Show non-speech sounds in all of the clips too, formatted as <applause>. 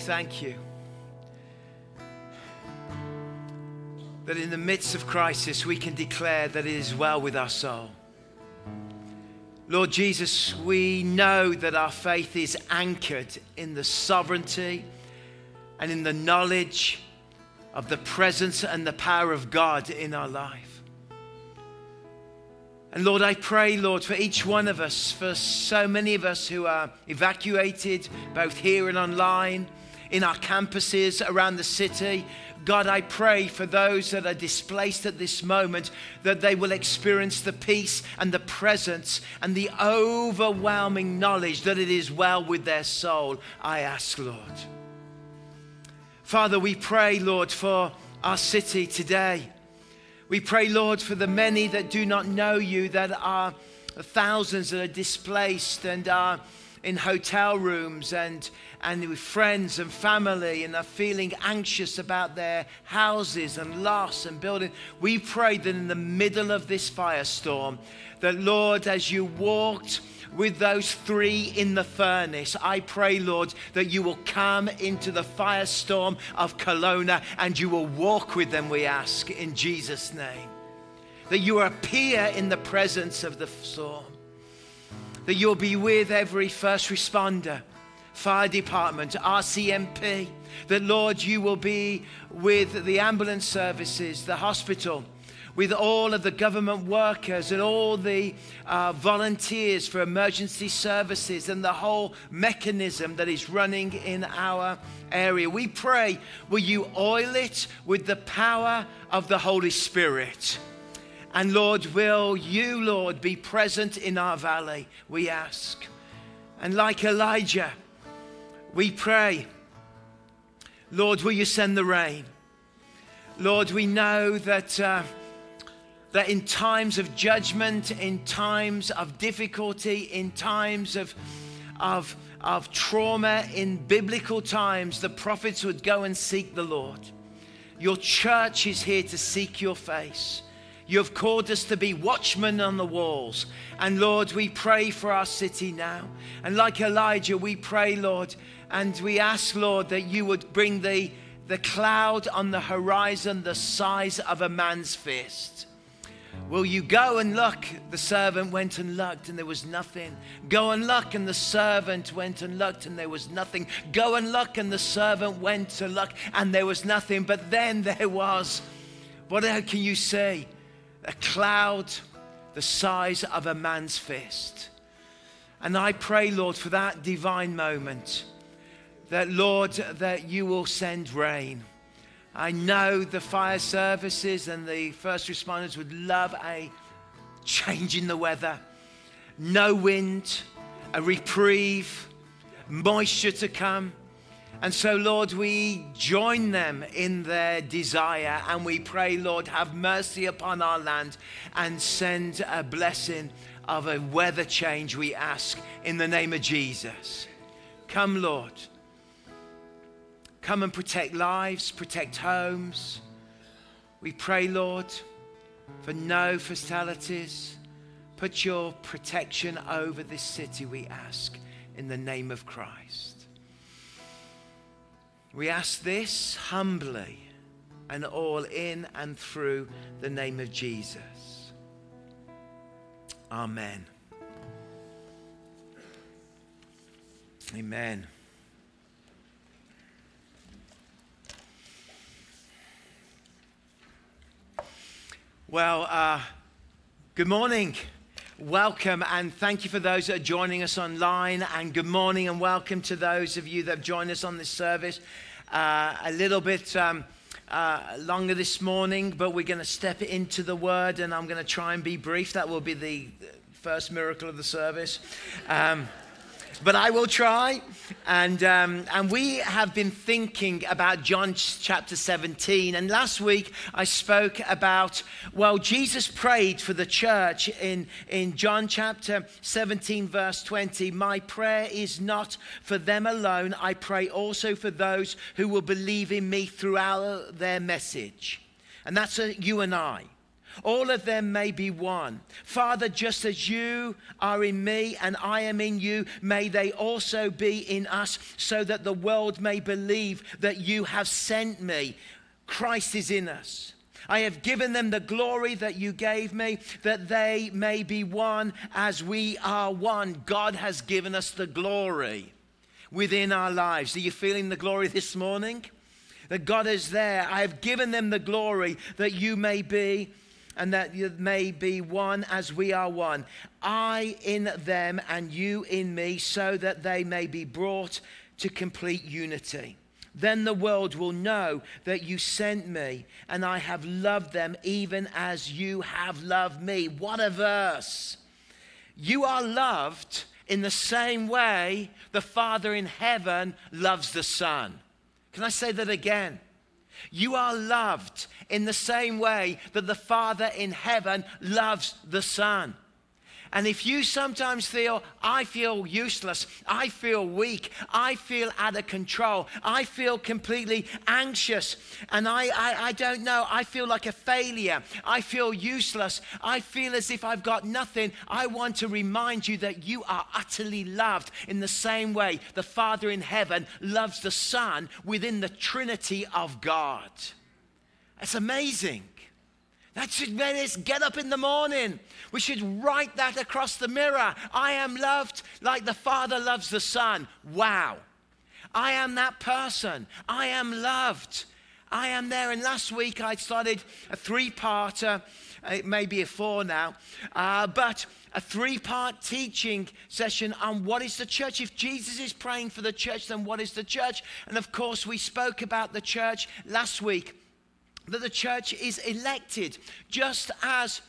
thank you that in the midst of crisis we can declare that it is well with our soul. Lord Jesus, we know that our faith is anchored in the sovereignty and in the knowledge of the presence and the power of God in our life. And Lord, I pray, Lord, for each one of us, for so many of us who are evacuated, both here and online, in our campuses around the city. God, I pray for those that are displaced at this moment that they will experience the peace and the presence and the overwhelming knowledge that it is well with their soul. I ask, Lord. Father, we pray, Lord, for our city today. We pray, Lord, for the many that do not know you, that are thousands that are displaced and are in hotel rooms and, and with friends and family and are feeling anxious about their houses and loss and building. We pray that in the middle of this firestorm, that Lord, as you walked with those three in the furnace. I pray, Lord, that you will come into the firestorm of Kelowna and you will walk with them, we ask, in Jesus' name. That you appear in the presence of the storm. That you'll be with every first responder, fire department, RCMP. That, Lord, you will be with the ambulance services, the hospital with all of the government workers and all the uh, volunteers for emergency services and the whole mechanism that is running in our area. We pray, will you oil it with the power of the Holy Spirit? And Lord, will you, Lord, be present in our valley, we ask. And like Elijah, we pray, Lord, will you send the rain? Lord, we know that. Uh, that in times of judgment, in times of difficulty, in times of, of, of trauma, in biblical times, the prophets would go and seek the Lord. Your church is here to seek your face. You have called us to be watchmen on the walls. And Lord, we pray for our city now. And like Elijah, we pray, Lord, and we ask, Lord, that you would bring the, the cloud on the horizon the size of a man's fist Will you go and look? The servant went and looked, and there was nothing. Go and look, and the servant went and looked, and there was nothing. Go and look, and the servant went to look, and there was nothing. But then there was, what can you say? A cloud the size of a man's fist. And I pray, Lord, for that divine moment, that, Lord, that you will send rain I know the fire services and the first responders would love a change in the weather. No wind, a reprieve, moisture to come. And so, Lord, we join them in their desire and we pray, Lord, have mercy upon our land and send a blessing of a weather change, we ask, in the name of Jesus. Come, Lord. Come and protect lives, protect homes. We pray, Lord, for no fatalities. Put your protection over this city, we ask, in the name of Christ. We ask this humbly and all in and through the name of Jesus. Amen. Amen. Well, uh, good morning. Welcome and thank you for those that are joining us online. And good morning and welcome to those of you that have joined us on this service. Uh, a little bit um, uh, longer this morning, but we're going to step into the word and I'm going to try and be brief. That will be the first miracle of the service. Um, but I will try. And, um, and we have been thinking about John chapter 17. And last week I spoke about, well, Jesus prayed for the church in, in John chapter 17, verse 20. My prayer is not for them alone, I pray also for those who will believe in me throughout their message. And that's a, you and I. all of them may be one. Father, just as you are in me and I am in you, may they also be in us, so that the world may believe that you have sent me. Christ is in us. I have given them the glory that you gave me, that they may be one as we are one. God has given us the glory within our lives. Are you feeling the glory this morning? That God is there. I have given them the glory that you may be and that you may be one as we are one. I in them and you in me, so that they may be brought to complete unity. Then the world will know that you sent me, and I have loved them even as you have loved me. What a verse! You are loved in the same way the Father in heaven loves the Son. Can I say that again? You are loved in the same way that the Father in heaven loves the Son. And if you sometimes feel, I feel useless, I feel weak, I feel out of control, I feel completely anxious, and I, I, I, don't know, I feel like a failure, I feel useless, I feel as if I've got nothing, I want to remind you that you are utterly loved in the same way the Father in heaven loves the Son within the Trinity of God. That's amazing. That should make us get up in the morning. We should write that across the mirror. I am loved like the Father loves the Son. Wow. I am that person. I am loved. I am there. And last week I started a three parter, it may be a four now, uh, but a three part teaching session on what is the church. If Jesus is praying for the church, then what is the church? And of course, we spoke about the church last week that the church is elected, just as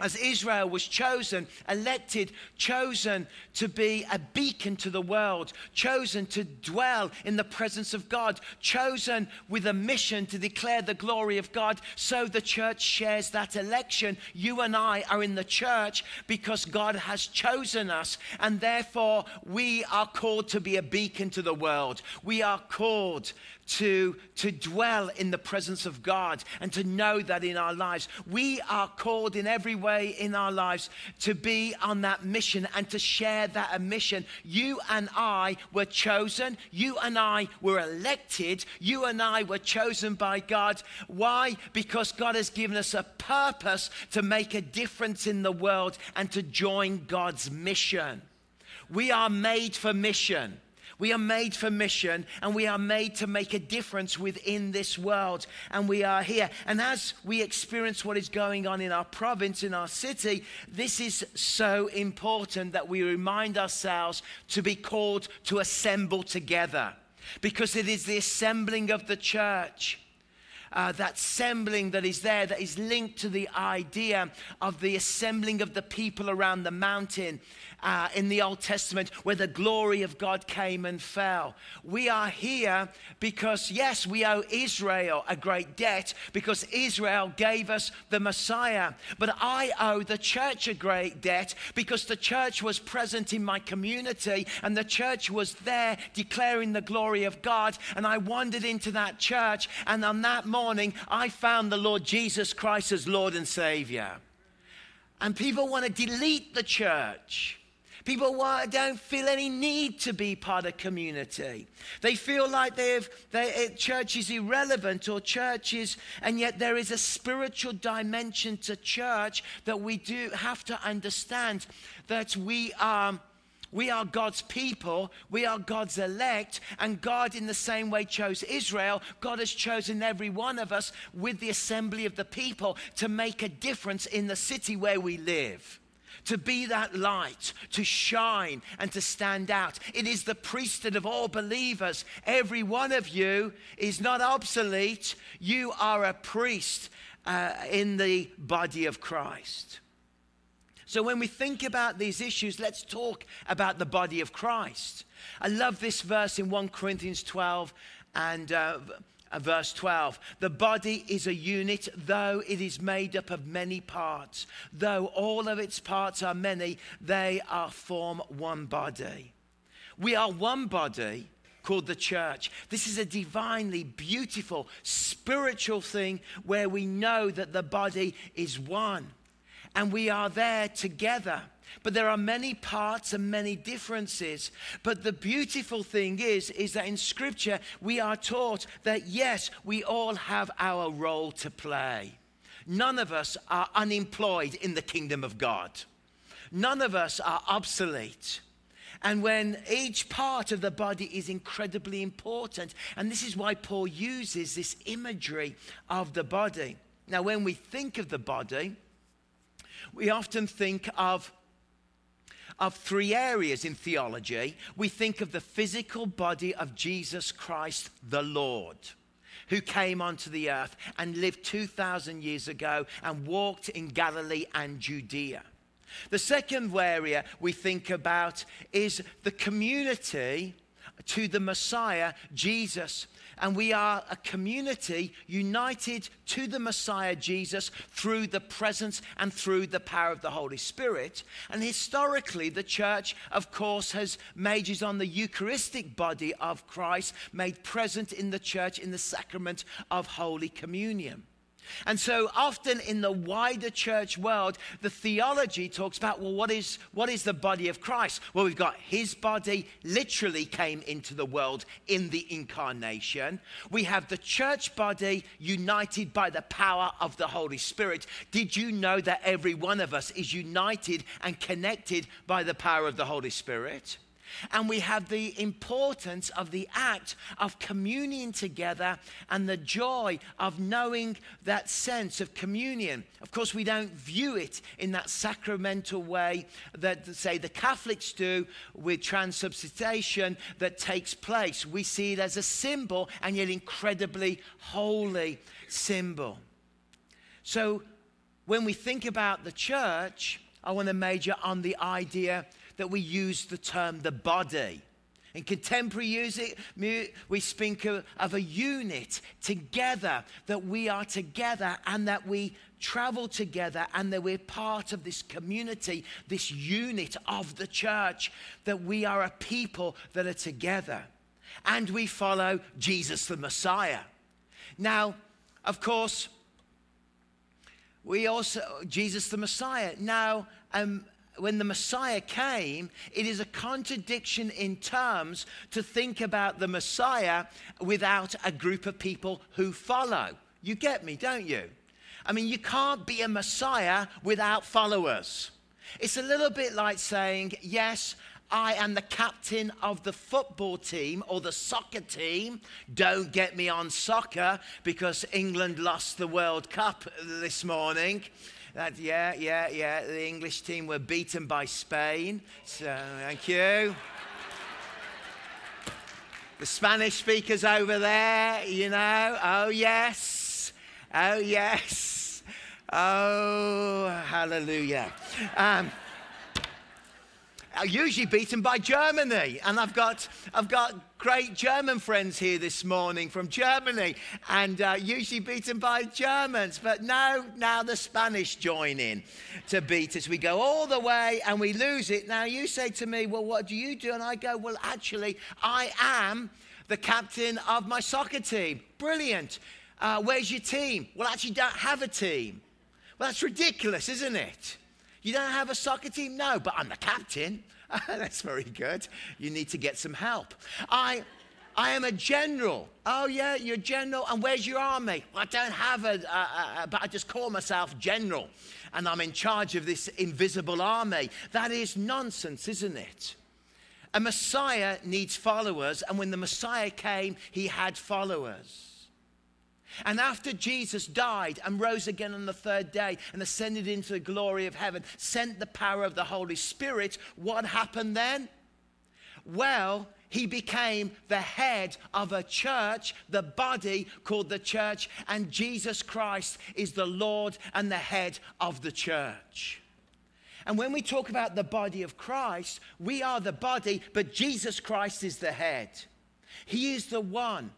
as Israel was chosen, elected, chosen to be a beacon to the world, chosen to dwell in the presence of God, chosen with a mission to declare the glory of God, so the church shares that election. You and I are in the church because God has chosen us, and therefore we are called to be a beacon to the world. We are called to, to dwell in the presence of God and to know that in our lives. We are called in every way in our lives to be on that mission and to share that mission. You and I were chosen. You and I were elected. You and I were chosen by God. Why? Because God has given us a purpose to make a difference in the world and to join God's mission. We are made for mission. We are made for mission and we are made to make a difference within this world. And we are here. And as we experience what is going on in our province, in our city, this is so important that we remind ourselves to be called to assemble together because it is the assembling of the church. Uh, that assembling that is there, that is linked to the idea of the assembling of the people around the mountain uh, in the Old Testament where the glory of God came and fell. We are here because, yes, we owe Israel a great debt because Israel gave us the Messiah. But I owe the church a great debt because the church was present in my community and the church was there declaring the glory of God. And I wandered into that church, and on that morning, I found the Lord Jesus Christ as Lord and Savior. And people want to delete the church. People don't feel any need to be part of community. They feel like they've, they, eh, church is irrelevant or church is, and yet there is a spiritual dimension to church that we do have to understand that we are. We are God's people. We are God's elect. And God, in the same way, chose Israel. God has chosen every one of us with the assembly of the people to make a difference in the city where we live to be that light, to shine, and to stand out. It is the priesthood of all believers. Every one of you is not obsolete. You are a priest uh, in the body of Christ. So, when we think about these issues, let's talk about the body of Christ. I love this verse in 1 Corinthians 12 and uh, Uh, verse 12. The body is a unit, though it is made up of many parts. Though all of its parts are many, they are form one body. We are one body called the church. This is a divinely beautiful, spiritual thing where we know that the body is one and we are there together. But there are many parts and many differences. But the beautiful thing is, is that in Scripture we are taught that yes, we all have our role to play. None of us are unemployed in the kingdom of God. None of us are obsolete. And when each part of the body is incredibly important, and this is why Paul uses this imagery of the body. Now, when we think of the body, we often think of, of three areas in theology. We think of the physical body of Jesus Christ, the Lord who came onto the earth and lived 2,000 years ago and walked in Galilee and Judea. The second area we think about is the community to the Messiah, Jesus. And we are a community united to the Messiah, Jesus, through the presence and through the power of the Holy Spirit. And historically, the church, of course, has majors on the Eucharistic body of Christ made present in the church in the sacrament of Holy Communion. And so often in the wider church world, the theology talks about, well, what is, what is the body of Christ? Well, we've got his body literally came into the world in the incarnation. We have the church body united by the power of the Holy Spirit. Did you know that every one of us is united and connected by the power of the Holy Spirit? And we have the importance of the act of communion together and the joy of knowing that sense of communion. Of course, we don't view it in that sacramental way that, say, the Catholics do with transubstantiation that takes place. We see it as a symbol and yet incredibly holy symbol. So, when we think about the church, I want to major on the idea that we use the term the body. In contemporary music, we speak of a unit together, that we are together and that we travel together and that we're part of this community, this unit of the church, that we are a people that are together. And we follow Jesus the Messiah. Now, of course, we also, Jesus the Messiah. Now, um, when the Messiah came, it is a contradiction in terms to think about the Messiah without a group of people who follow. You get me, don't you? I mean, you can't be a Messiah without followers. It's a little bit like saying, Yes, I am the captain of the football team or the soccer team. Don't get me on soccer because England lost the World Cup this morning. That, yeah, yeah, yeah. The English team were beaten by Spain. So, thank you. the Spanish speakers over there, you know. Oh, yes. Oh, yes. Oh, hallelujah. Um, usually beaten by Germany. And I've got, I've got great German friends here this morning from Germany, and uh, usually beaten by Germans. But now, now the Spanish join in to beat us. We go all the way and we lose it. Now you say to me, Well, what do you do? And I go, Well, actually, I am the captain of my soccer team. Brilliant. Uh, where's your team? Well, actually, don't have a team. Well, that's ridiculous, isn't it? You don't have a soccer team? No, but I'm the captain. <laughs> That's very good. You need to get some help. I, I am a general. Oh, yeah, you're a general. And where's your army? Well, I don't have a, a, a, but I just call myself general. And I'm in charge of this invisible army. That is nonsense, isn't it? A Messiah needs followers. And when the Messiah came, he had followers. And after Jesus died and rose again on the third day and ascended into the glory of heaven, sent the power of the Holy Spirit, what happened then? Well, he became the head of a church, the body called the church, and Jesus Christ is the Lord and the head of the church. And when we talk about the body of Christ, we are the body, but Jesus Christ is the head. He is the one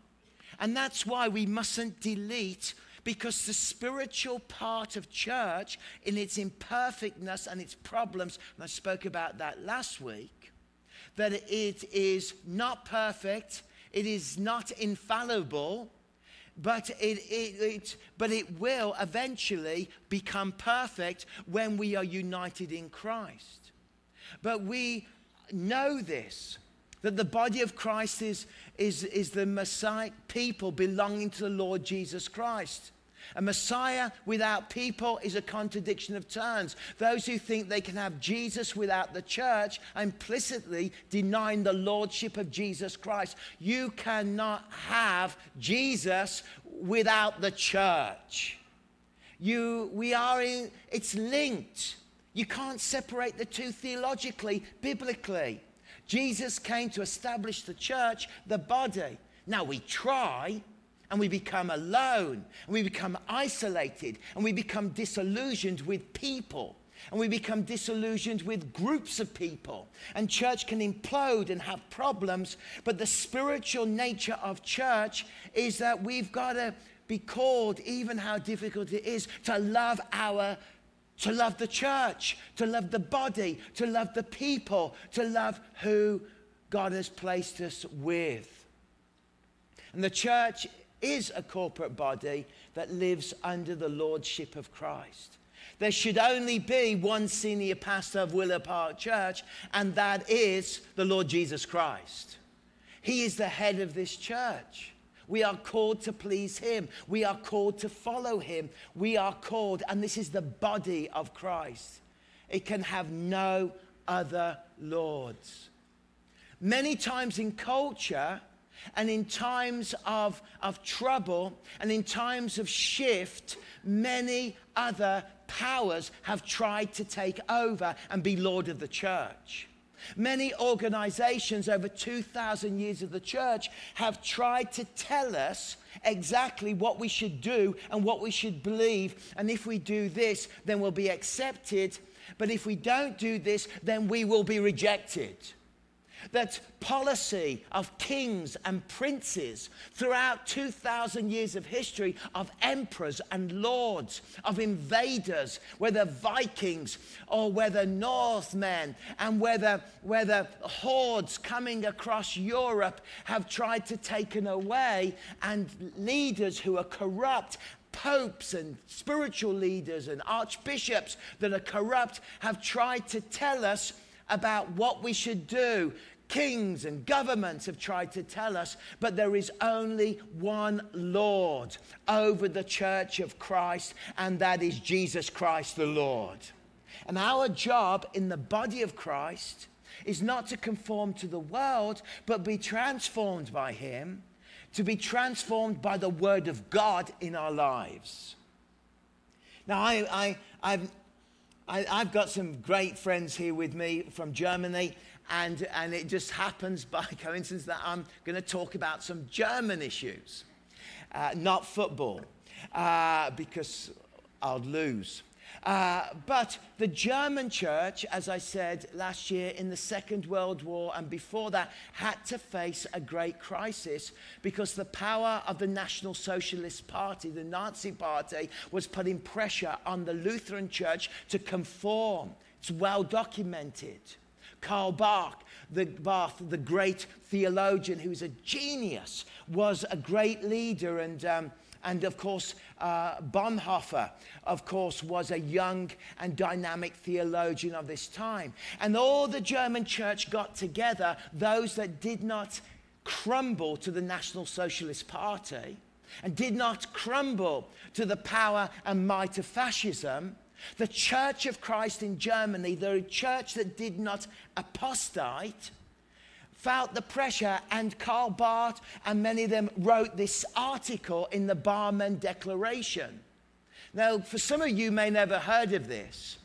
and that's why we mustn't delete because the spiritual part of church, in its imperfectness and its problems, and I spoke about that last week, that it is not perfect, It is not infallible, but it, it, it, but it will eventually become perfect when we are united in Christ. But we know this that the body of Christ is, is, is the Messiah people belonging to the Lord Jesus Christ. A Messiah without people is a contradiction of terms. Those who think they can have Jesus without the church implicitly denying the lordship of Jesus Christ. You cannot have Jesus without the church. You, we are in, it's linked. You can't separate the two theologically, biblically. Jesus came to establish the church, the body. Now we try, and we become alone, and we become isolated, and we become disillusioned with people, and we become disillusioned with groups of people. And church can implode and have problems, but the spiritual nature of church is that we've got to be called, even how difficult it is, to love our to love the church, to love the body, to love the people, to love who God has placed us with. And the church is a corporate body that lives under the lordship of Christ. There should only be one senior pastor of Willow Park Church, and that is the Lord Jesus Christ. He is the head of this church. We are called to please Him. We are called to follow Him. We are called, and this is the body of Christ. It can have no other lords. Many times in culture, and in times of, of trouble and in times of shift, many other powers have tried to take over and be Lord of the church. Many organizations over 2,000 years of the church have tried to tell us exactly what we should do and what we should believe. And if we do this, then we'll be accepted. But if we don't do this, then we will be rejected that policy of kings and princes throughout 2,000 years of history of emperors and lords, of invaders, whether Vikings or whether Northmen, and whether, whether hordes coming across Europe have tried to take away, and leaders who are corrupt popes and spiritual leaders and archbishops that are corrupt have tried to tell us about what we should do. Kings and governments have tried to tell us, but there is only one Lord over the church of Christ, and that is Jesus Christ the Lord. And our job in the body of Christ is not to conform to the world, but be transformed by Him, to be transformed by the Word of God in our lives. Now, I, I, I've, I, have got some great friends here with me from Germany, and, and it just happens by <laughs> coincidence that I'm going to talk about some German issues, uh, not football, uh, because I'll lose. Uh, but the German church, as I said last year in the Second World War and before that, had to face a great crisis because the power of the National Socialist Party, the Nazi Party, was putting pressure on the Lutheran church to conform. It's well documented. Karl Barth, the, Barth, the great theologian who's a genius, was a great leader. And, um, and of course, uh, Bonhoeffer, of course, was a young and dynamic theologian of this time. And all the German church got together, those that did not crumble to the National Socialist Party and did not crumble to the power and might of fascism the Church of Christ in Germany, the church that did not apostate, felt the pressure, and Karl Barth and many of them wrote this article in the Barmen Declaration. Now, for some of you may never heard of this,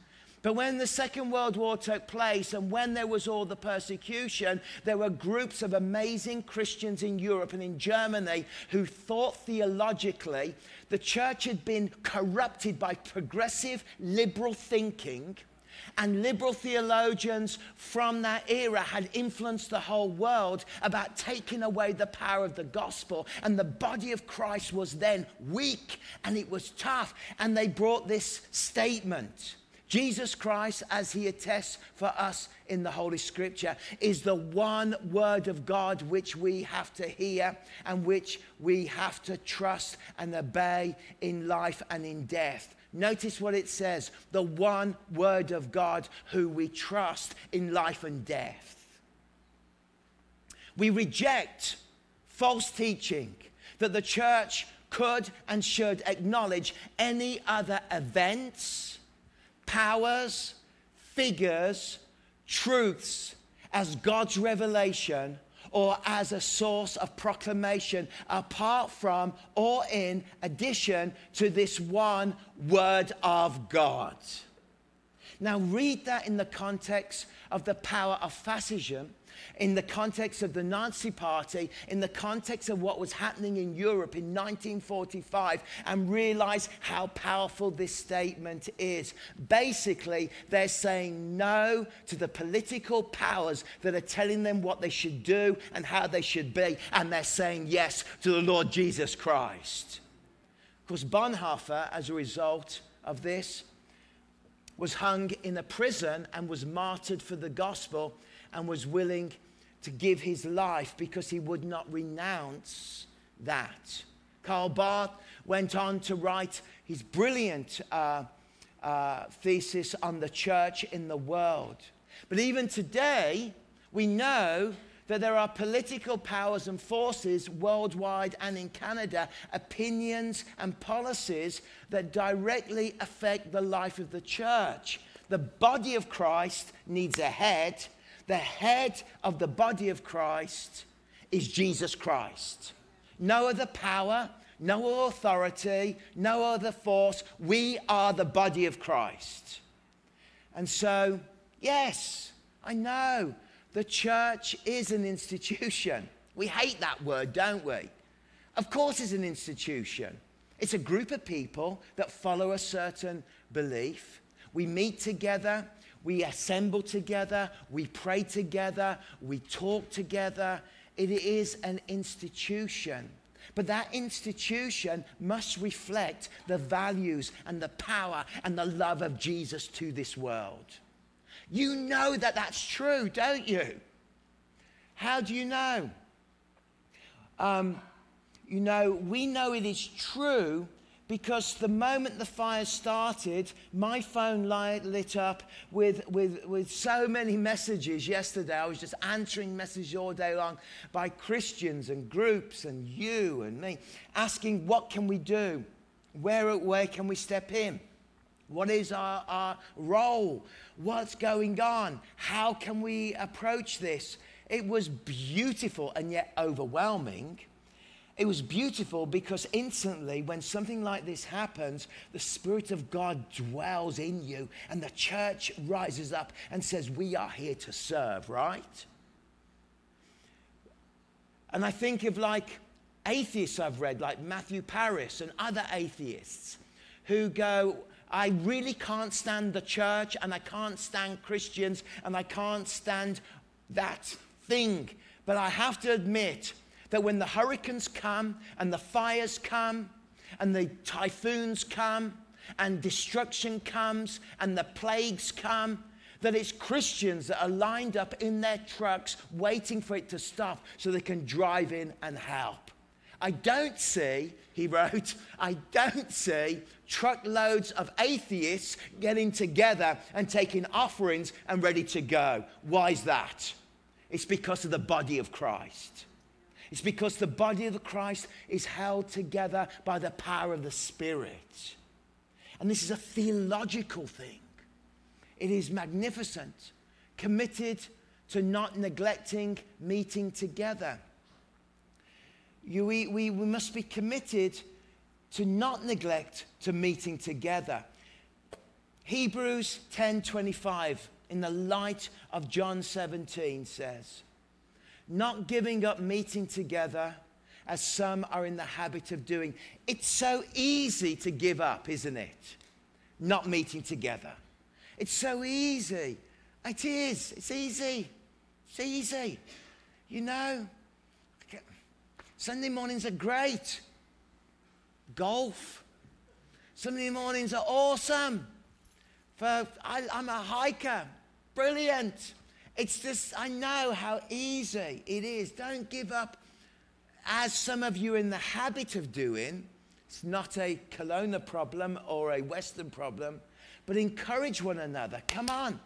but when the Second World War took place and when there was all the persecution, there were groups of amazing Christians in Europe and in Germany who thought theologically the church had been corrupted by progressive liberal thinking. And liberal theologians from that era had influenced the whole world about taking away the power of the gospel. And the body of Christ was then weak and it was tough. And they brought this statement Jesus Christ, as he attests for us in the Holy Scripture, is the one word of God which we have to hear and which we have to trust and obey in life and in death. Notice what it says the one word of God who we trust in life and death. We reject false teaching that the church could and should acknowledge any other events powers, figures, truths as God's revelation or as a source of proclamation apart from or in addition to this one word of God. Now, read that in the context of the power of fascism in the context of the Nazi Party, in the context of what was happening in Europe in 1945, and realize how powerful this statement is. Basically, they're saying no to the political powers that are telling them what they should do and how they should be, and they're saying yes to the Lord Jesus Christ. Of course, Bonhoeffer, as a result of this, was hung in a prison and was martyred for the gospel and was willing to give his life because he would not renounce that. Karl Barth went on to write his brilliant uh, uh, thesis on the church in the world. But even today, we know that there are political powers and forces worldwide and in Canada, opinions and policies that directly affect the life of the church. The body of Christ needs a head, the head of the body of Christ is Jesus Christ. No other power, no authority, no other force. We are the body of Christ. And so, yes, I know the church is an institution. We hate that word, don't we? Of course, it's an institution. It's a group of people that follow a certain belief. We meet together, we assemble together, we pray together, we talk together. It is an institution. But that institution must reflect the values and the power and the love of Jesus to this world. You know that that's true, don't you? How do you know? Um, you know, we know it is true because the moment the fire started, my phone light lit up with, with, with so many messages yesterday. I was just answering messages all day long by Christians and groups and you and me, asking, What can we do? Where, where can we step in? What is our, our role? What's going on? How can we approach this? It was beautiful and yet overwhelming it was beautiful because instantly, when something like this happens, the Spirit of God dwells in you, and the church rises up and says, We are here to serve, right? And I think of like atheists I've read, like Matthew Parris and other atheists, who go, I really can't stand the church, and I can't stand Christians, and I can't stand that thing. But I have to admit, that when the hurricanes come and the fires come and the typhoons come and destruction comes and the plagues come, that it's Christians that are lined up in their trucks waiting for it to stop so they can drive in and help. I don't see, he wrote, I don't see truckloads of atheists getting together and taking offerings and ready to go. Why is that? It's because of the body of Christ. It's because the body of Christ is held together by the power of the Spirit. And this is a theological thing. It is magnificent, committed to not neglecting meeting together. You, we, we, we must be committed to not neglect to meeting together. Hebrews 10:25 in the light of John 17 says, not giving up meeting together as some are in the habit of doing. It's so easy to give up, isn't it? Not meeting together. It's so easy. It is. It's easy. It's easy. You know, Sunday mornings are great. Golf. Sunday mornings are awesome. For I, I'm a hiker. Brilliant. It's just, I know how easy it is. Don't give up, as some of you are in the habit of doing. It's not a Kelowna problem or a Western problem, but encourage one another. Come on.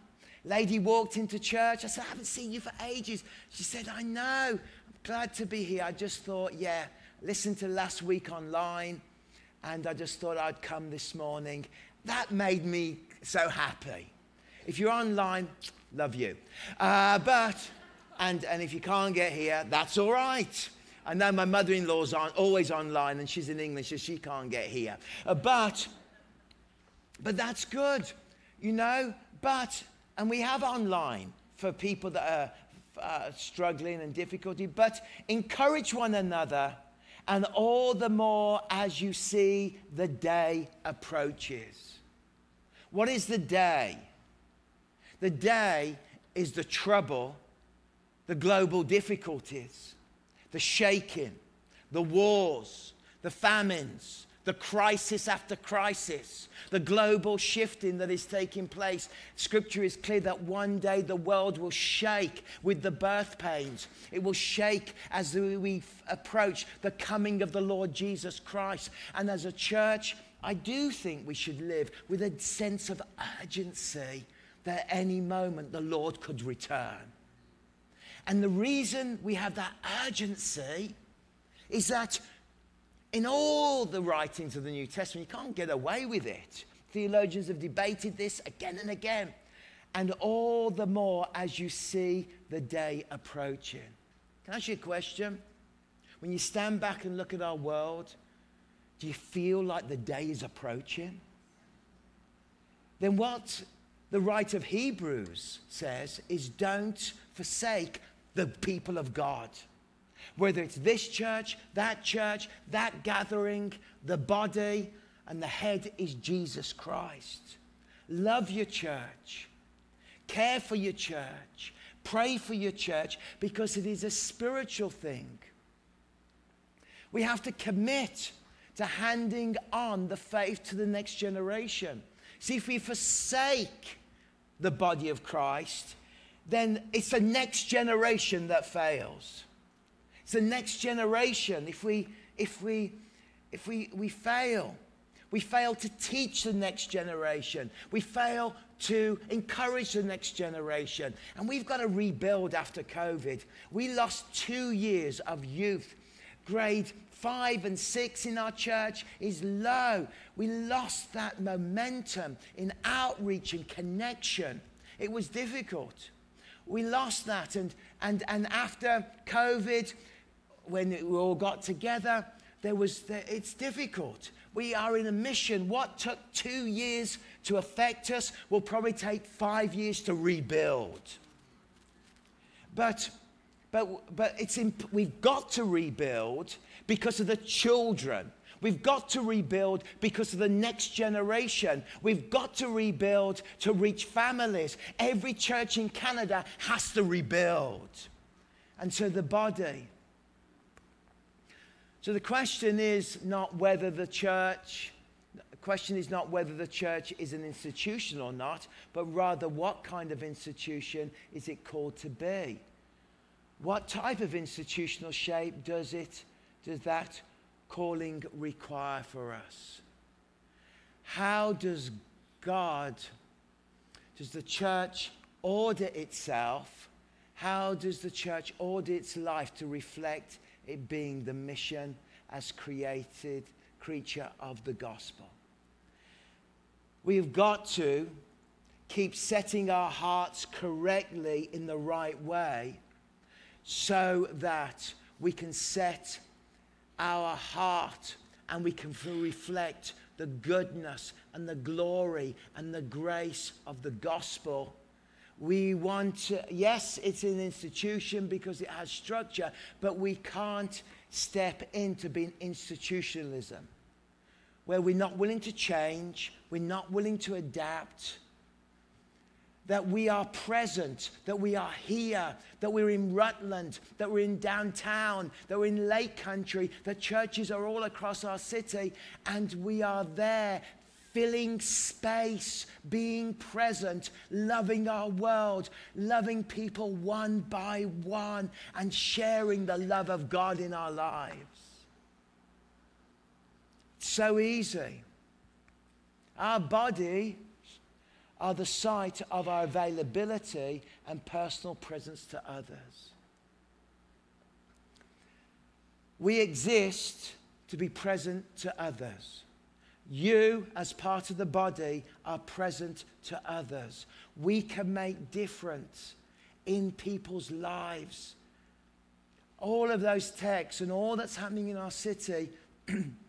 Lady walked into church. I said, I haven't seen you for ages. She said, I know. I'm glad to be here. I just thought, yeah, listen to last week online, and I just thought I'd come this morning. That made me so happy. If you're online, love you. Uh, but, and, and if you can't get here, that's all right. I know my mother in law's always online and she's in English, so she can't get here. Uh, but, but that's good, you know. But, and we have online for people that are uh, struggling and difficulty, but encourage one another, and all the more as you see the day approaches. What is the day? The day is the trouble, the global difficulties, the shaking, the wars, the famines, the crisis after crisis, the global shifting that is taking place. Scripture is clear that one day the world will shake with the birth pains. It will shake as we approach the coming of the Lord Jesus Christ. And as a church, I do think we should live with a sense of urgency that any moment the Lord could return. And the reason we have that urgency is that in all the writings of the New Testament, you can't get away with it. Theologians have debated this again and again. And all the more as you see the day approaching. Can I ask you a question? When you stand back and look at our world, do you feel like the day is approaching? Then what the writer of Hebrews says is don't forsake the people of God. Whether it's this church, that church, that gathering, the body, and the head is Jesus Christ. Love your church. Care for your church. Pray for your church because it is a spiritual thing. We have to commit to handing on the faith to the next generation. See, if we forsake the body of Christ, then it's the next generation that fails. It's the next generation. If we, if we, if we, we fail, we fail to teach the next generation. We fail to encourage the next generation. And we've got to rebuild after COVID. We lost two years of youth, grade five and six in our church is low. We lost that momentum in outreach and connection. It was difficult. We lost that. And, and, and after COVID, when we all got together, there was, it's difficult. We are in a mission. What took two years to affect us will probably take five years to rebuild. But, but, but it's imp- we've got to rebuild because of the children. We've got to rebuild because of the next generation. We've got to rebuild to reach families. Every church in Canada has to rebuild. And so the body. So the question is not whether the church, the question is not whether the church is an institution or not, but rather what kind of institution is it called to be? What type of institutional shape does it does that calling require for us? How does God, does the church order itself? How does the church order its life to reflect it being the mission as created creature of the gospel? We've got to keep setting our hearts correctly in the right way so that we can set our heart and we can reflect the goodness and the glory and the grace of the gospel. We want to, yes, it's an institution because it has structure, but we can't step into being institutionalism where we're not willing to change, we're not willing to adapt that we are present, that we are here, that we're in Rutland, that we're in downtown, that we're in Lake Country, that churches are all across our city, and we are there filling space, being present, loving our world, loving people one by one, and sharing the love of God in our lives. So easy. Our body are the site of our availability and personal presence to others. We exist to be present to others. You, as part of the body, are present to others. We can make difference in people's lives. All of those texts and all that's happening in our city <clears throat>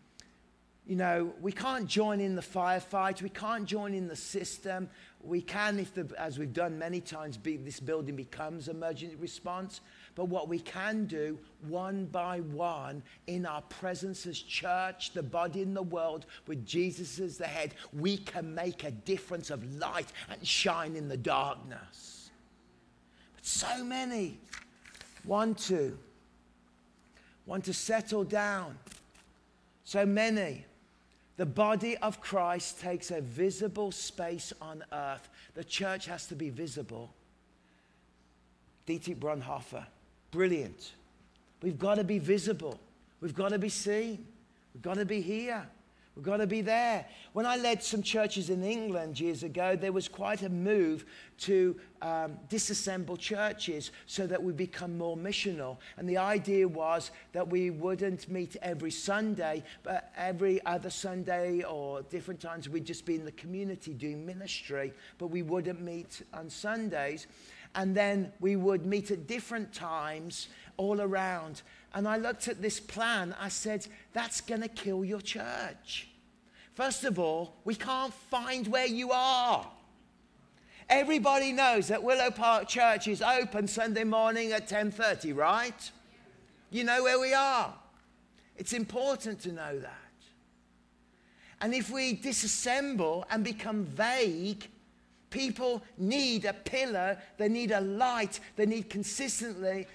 you know, we can't join in the firefight. We can't join in the system. We can, if the, as we've done many times, be, this building becomes emergency response. But what we can do, one by one, in our presence as church, the body in the world, with Jesus as the head, we can make a difference of light and shine in the darkness. But so many want to, want to settle down. So many the body of Christ takes a visible space on earth. The church has to be visible. Dietrich Bonhoeffer, brilliant. We've got to be visible. We've got to be seen. We've got to be here. We've got to be there. When I led some churches in England years ago, there was quite a move to um, disassemble churches so that we become more missional. And the idea was that we wouldn't meet every Sunday, but every other Sunday or different times we'd just be in the community doing ministry, but we wouldn't meet on Sundays. And then we would meet at different times all around. And I looked at this plan. I said, that's going to kill your church. First of all, we can't find where you are. Everybody knows that Willow Park Church is open Sunday morning at 10:30, right? You know where we are. It's important to know that. And if we disassemble and become vague, People need a pillar, they need a light, they need consistently,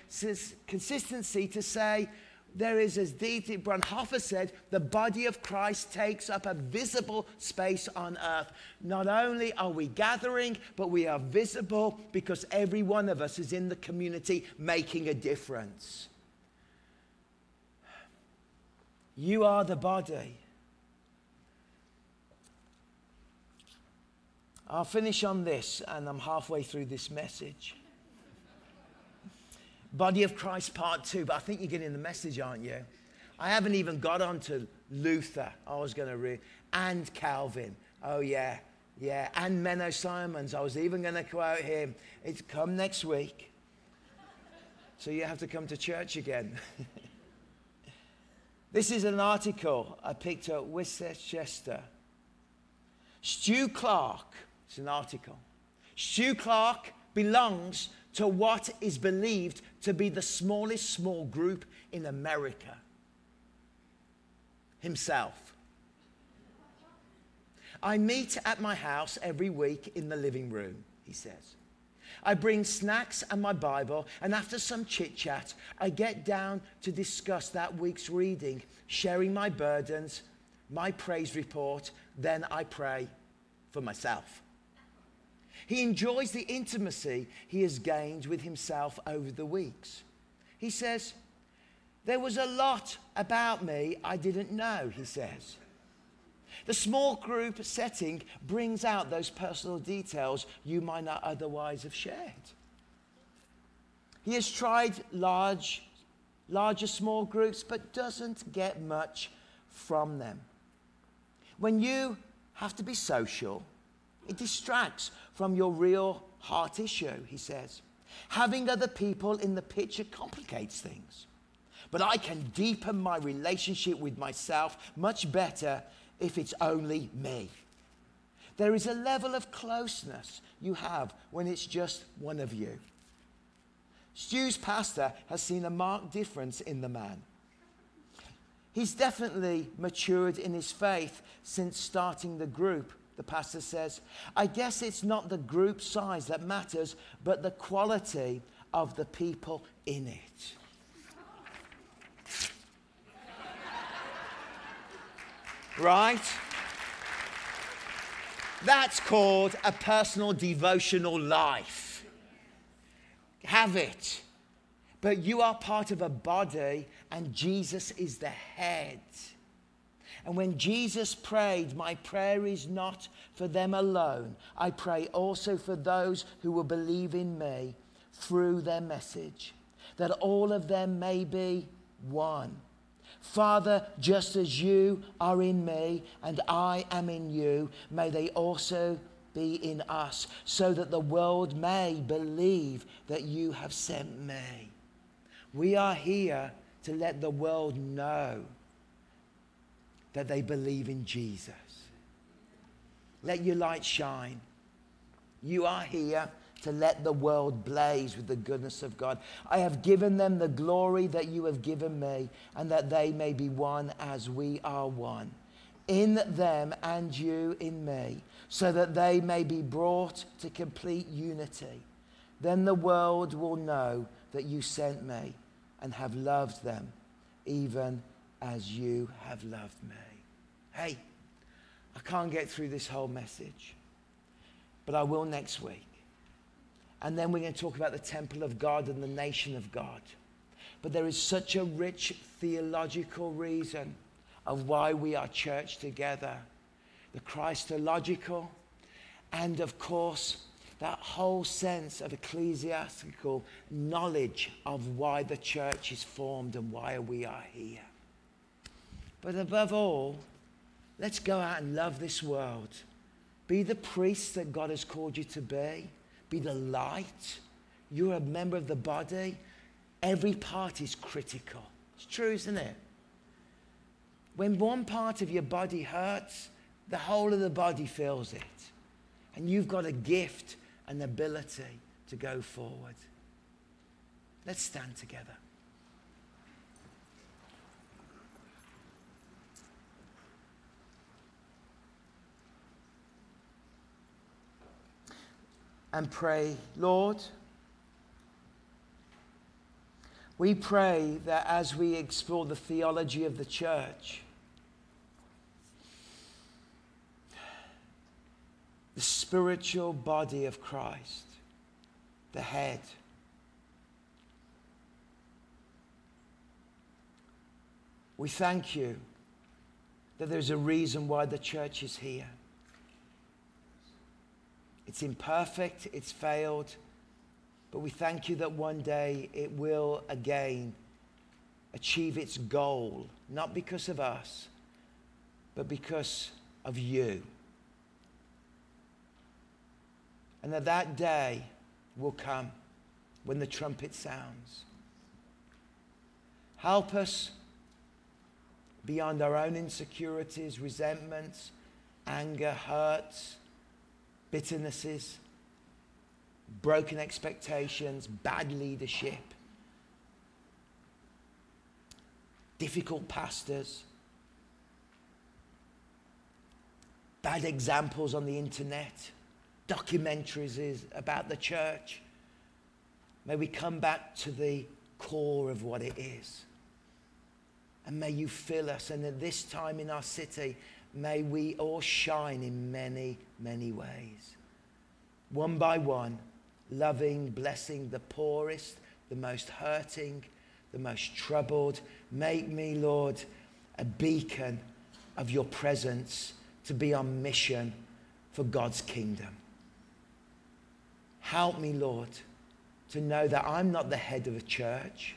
consistency to say, there is, as Dietrich Bonhoeffer said, the body of Christ takes up a visible space on earth. Not only are we gathering, but we are visible because every one of us is in the community making a difference. You are the body. I'll finish on this, and I'm halfway through this message. Body of Christ, part two, but I think you're getting the message, aren't you? I haven't even got on to Luther. I was going to read, and Calvin. Oh, yeah, yeah. And Menno Simons. I was even going to quote him. It's come next week. So you have to come to church again. <laughs> this is an article I picked up Worcester. Chester. Stu Clark it's an article. Stu Clark belongs to what is believed to be the smallest small group in America. Himself. I meet at my house every week in the living room, he says. I bring snacks and my Bible, and after some chit chat, I get down to discuss that week's reading, sharing my burdens, my praise report, then I pray for myself. He enjoys the intimacy he has gained with himself over the weeks. He says, There was a lot about me I didn't know, he says. The small group setting brings out those personal details you might not otherwise have shared. He has tried large, larger small groups, but doesn't get much from them. When you have to be social, it distracts from your real heart issue, he says. Having other people in the picture complicates things. But I can deepen my relationship with myself much better if it's only me. There is a level of closeness you have when it's just one of you. Stu's pastor has seen a marked difference in the man. He's definitely matured in his faith since starting the group the pastor says. I guess it's not the group size that matters, but the quality of the people in it. right? That's called a personal devotional life. Have it. But you are part of a body, and Jesus is the head. And when Jesus prayed, My prayer is not for them alone, I pray also for those who will believe in me through their message, that all of them may be one. Father, just as you are in me and I am in you, may they also be in us, so that the world may believe that you have sent me. We are here to let the world know that they believe in Jesus. Let your light shine. You are here to let the world blaze with the goodness of God. I have given them the glory that you have given me, and that they may be one as we are one. In them and you in me, so that they may be brought to complete unity. Then the world will know that you sent me and have loved them, even as you have loved me. Hey, I can't get through this whole message, but I will next week. And then we're going to talk about the temple of God and the nation of God. But there is such a rich theological reason of why we are church together the Christological, and of course, that whole sense of ecclesiastical knowledge of why the church is formed and why we are here. But above all, Let's go out and love this world. Be the priest that God has called you to be. Be the light. You're a member of the body. Every part is critical. It's true, isn't it? When one part of your body hurts, the whole of the body feels it. And you've got a gift and ability to go forward. Let's stand together. And pray, Lord, we pray that as we explore the theology of the church, the spiritual body of Christ, the head, we thank you that there's a reason why the church is here. It's imperfect, it's failed, but we thank you that one day it will again achieve its goal, not because of us, but because of you. And that that day will come when the trumpet sounds. Help us beyond our own insecurities, resentments, anger, hurts bitternesses, broken expectations, bad leadership, difficult pastors, bad examples on the internet, documentaries about the church. May we come back to the core of what it is. And may you fill us. And at this time in our city, may we all shine in many, many ways. One by one, loving, blessing the poorest, the most hurting, the most troubled. Make me, Lord, a beacon of your presence to be on mission for God's kingdom. Help me, Lord, to know that I'm not the head of a church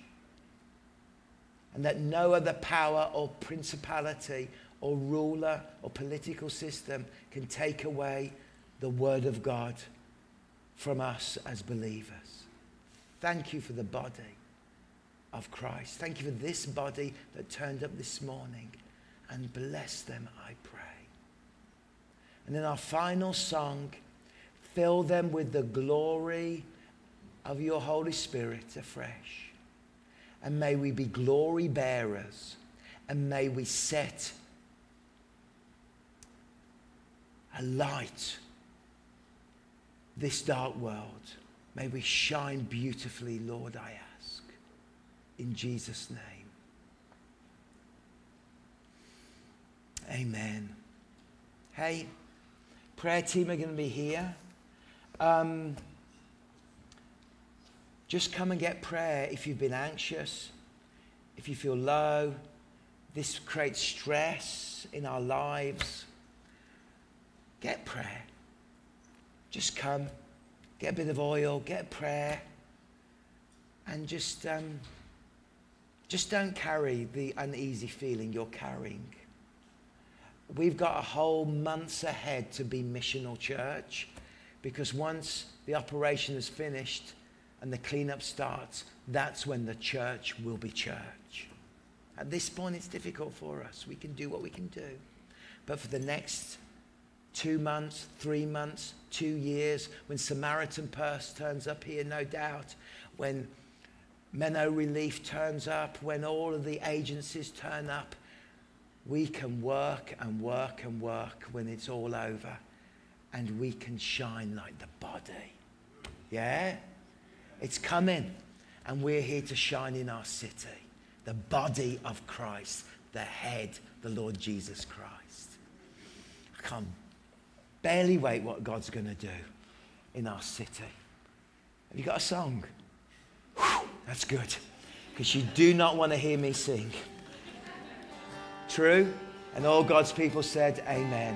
and that no other power or principality or ruler or political system can take away the word of God from us as believers. Thank you for the body of Christ. Thank you for this body that turned up this morning. And bless them, I pray. And in our final song, fill them with the glory of your Holy Spirit afresh. And may we be glory bearers. And may we set a light this dark world. May we shine beautifully, Lord, I ask. In Jesus' name. Amen. Hey, Prayer team are going to be here. Um, just come and get prayer if you've been anxious, if you feel low. This creates stress in our lives. Get prayer. Just come, get a bit of oil, get prayer, and just, um, just don't carry the uneasy feeling you're carrying. We've got a whole months ahead to be missional church because once the operation is finished and the cleanup starts, that's when the church will be church. At this point, it's difficult for us. We can do what we can do. But for the next two months, three months, two years, when Samaritan Purse turns up here, no doubt, when Menno Relief turns up, when all of the agencies turn up, we can work and work and work when it's all over, and we can shine like the body. Yeah? It's coming, and we're here to shine in our city. The body of Christ, the head, the Lord Jesus Christ. I can't barely wait what God's going to do in our city. Have you got a song? Whew, that's good, because you do not want to hear me sing. True? And all God's people said, Amen.